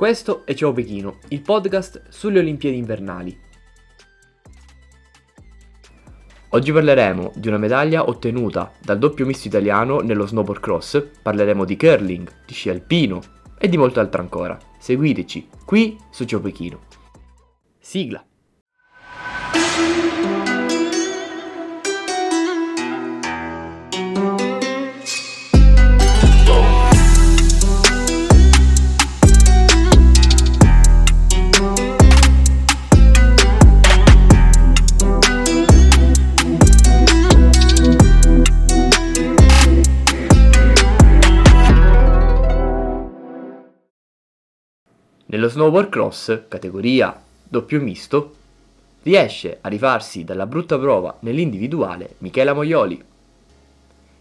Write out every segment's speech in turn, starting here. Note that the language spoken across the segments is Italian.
Questo è Ciao Pechino, il podcast sulle Olimpiadi invernali. Oggi parleremo di una medaglia ottenuta dal doppio misto italiano nello snowboard cross, parleremo di curling, di sci alpino e di molto altro ancora. Seguiteci qui su Ciao Pechino. Sigla! Nello snowboard cross, categoria doppio misto, riesce a rifarsi dalla brutta prova nell'individuale Michela Moioli.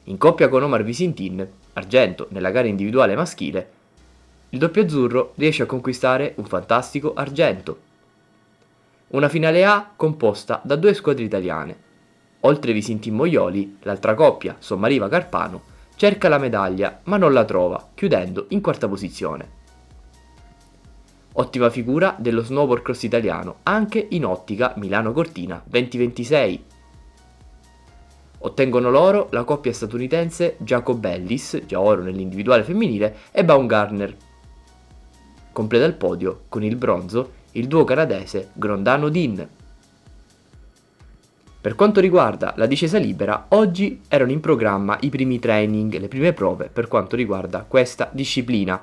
In coppia con Omar Visintin, argento nella gara individuale maschile, il doppio azzurro riesce a conquistare un fantastico argento. Una finale A composta da due squadre italiane. Oltre Visintin Moioli, l'altra coppia, Sommariva Carpano, cerca la medaglia ma non la trova, chiudendo in quarta posizione. Ottima figura dello snowboard cross italiano, anche in ottica Milano Cortina 2026. Ottengono l'oro la coppia statunitense Jacobellis, già oro nell'individuale femminile, e Baumgartner. Completa il podio con il bronzo il duo canadese Grondano Din. Per quanto riguarda la discesa libera, oggi erano in programma i primi training, le prime prove per quanto riguarda questa disciplina.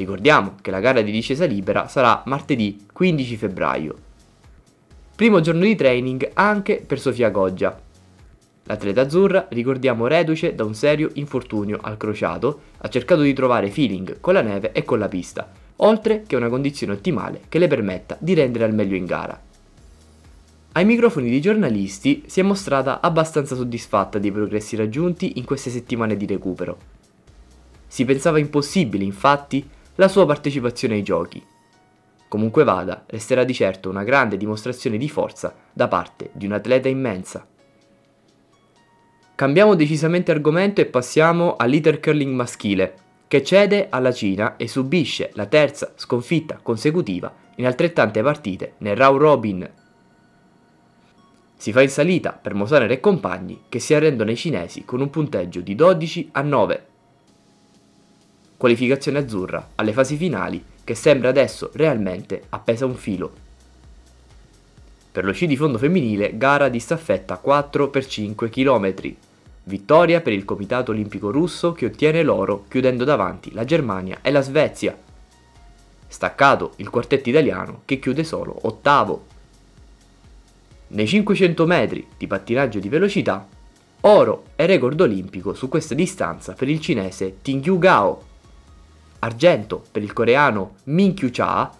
Ricordiamo che la gara di discesa libera sarà martedì 15 febbraio. Primo giorno di training anche per Sofia Goggia. L'atleta azzurra, ricordiamo, reduce da un serio infortunio al crociato, ha cercato di trovare feeling con la neve e con la pista, oltre che una condizione ottimale che le permetta di rendere al meglio in gara. Ai microfoni dei giornalisti si è mostrata abbastanza soddisfatta dei progressi raggiunti in queste settimane di recupero. Si pensava impossibile, infatti, la sua partecipazione ai giochi. Comunque vada, resterà di certo una grande dimostrazione di forza da parte di un atleta immensa. Cambiamo decisamente argomento e passiamo all'iter curling maschile, che cede alla Cina e subisce la terza sconfitta consecutiva in altrettante partite nel round robin. Si fa in salita per Mosaner e compagni che si arrendono ai cinesi con un punteggio di 12 a 9 qualificazione azzurra alle fasi finali che sembra adesso realmente appesa un filo. Per lo sci di fondo femminile, gara di staffetta 4 x 5 km. Vittoria per il Comitato Olimpico Russo che ottiene l'oro chiudendo davanti la Germania e la Svezia. Staccato il quartetto italiano che chiude solo ottavo. Nei 500 metri di pattinaggio di velocità, oro e record olimpico su questa distanza per il cinese Tingyu Gao argento per il coreano Min Kyu Cha,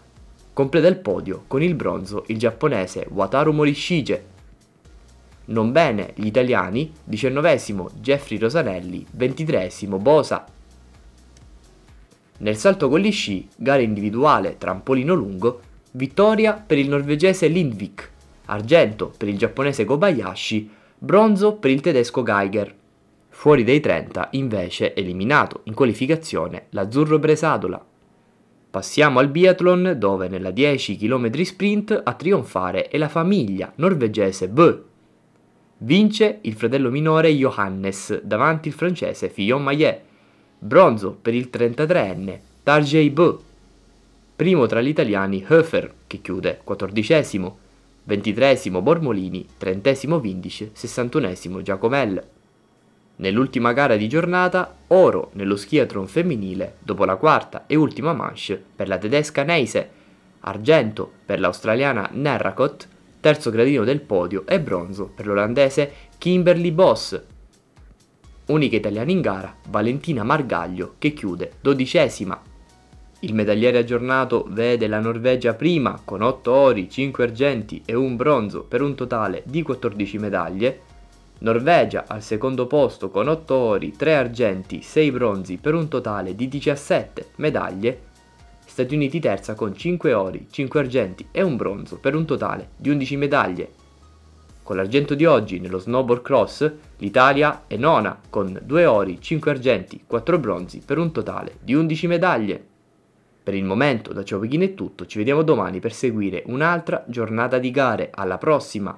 completa il podio con il bronzo il giapponese Wataru Morishige. Non bene gli italiani, diciannovesimo Jeffrey Rosanelli, ventitreesimo Bosa. Nel salto con gli sci, gara individuale trampolino lungo, vittoria per il norvegese Lindvik, argento per il giapponese Kobayashi, bronzo per il tedesco Geiger. Fuori dai 30 invece eliminato in qualificazione l'azzurro Bresadola. Passiamo al biathlon dove nella 10 km sprint a trionfare è la famiglia norvegese Bö. Vince il fratello minore Johannes davanti il francese Fillon Maillet. Bronzo per il 33enne Tarjei Bö. Primo tra gli italiani Höfer che chiude 14esimo, 23esimo Bormolini, 30esimo Vindice, 61esimo Giacomel. Nell'ultima gara di giornata, oro nello skiathlon femminile dopo la quarta e ultima manche per la tedesca Neise, argento per l'australiana Nerrakot, terzo gradino del podio e bronzo per l'olandese Kimberly Boss. Unica italiana in gara, Valentina Margaglio, che chiude dodicesima. Il medagliere aggiornato vede la Norvegia prima con 8 ori, 5 argenti e un bronzo per un totale di 14 medaglie, Norvegia al secondo posto con 8 ori, 3 argenti, 6 bronzi per un totale di 17 medaglie. Stati Uniti terza con 5 ori, 5 argenti e un bronzo per un totale di 11 medaglie. Con l'argento di oggi nello snowboard cross, l'Italia è nona con 2 ori, 5 argenti, 4 bronzi per un totale di 11 medaglie. Per il momento da Ciao Pechino è tutto, ci vediamo domani per seguire un'altra giornata di gare. Alla prossima!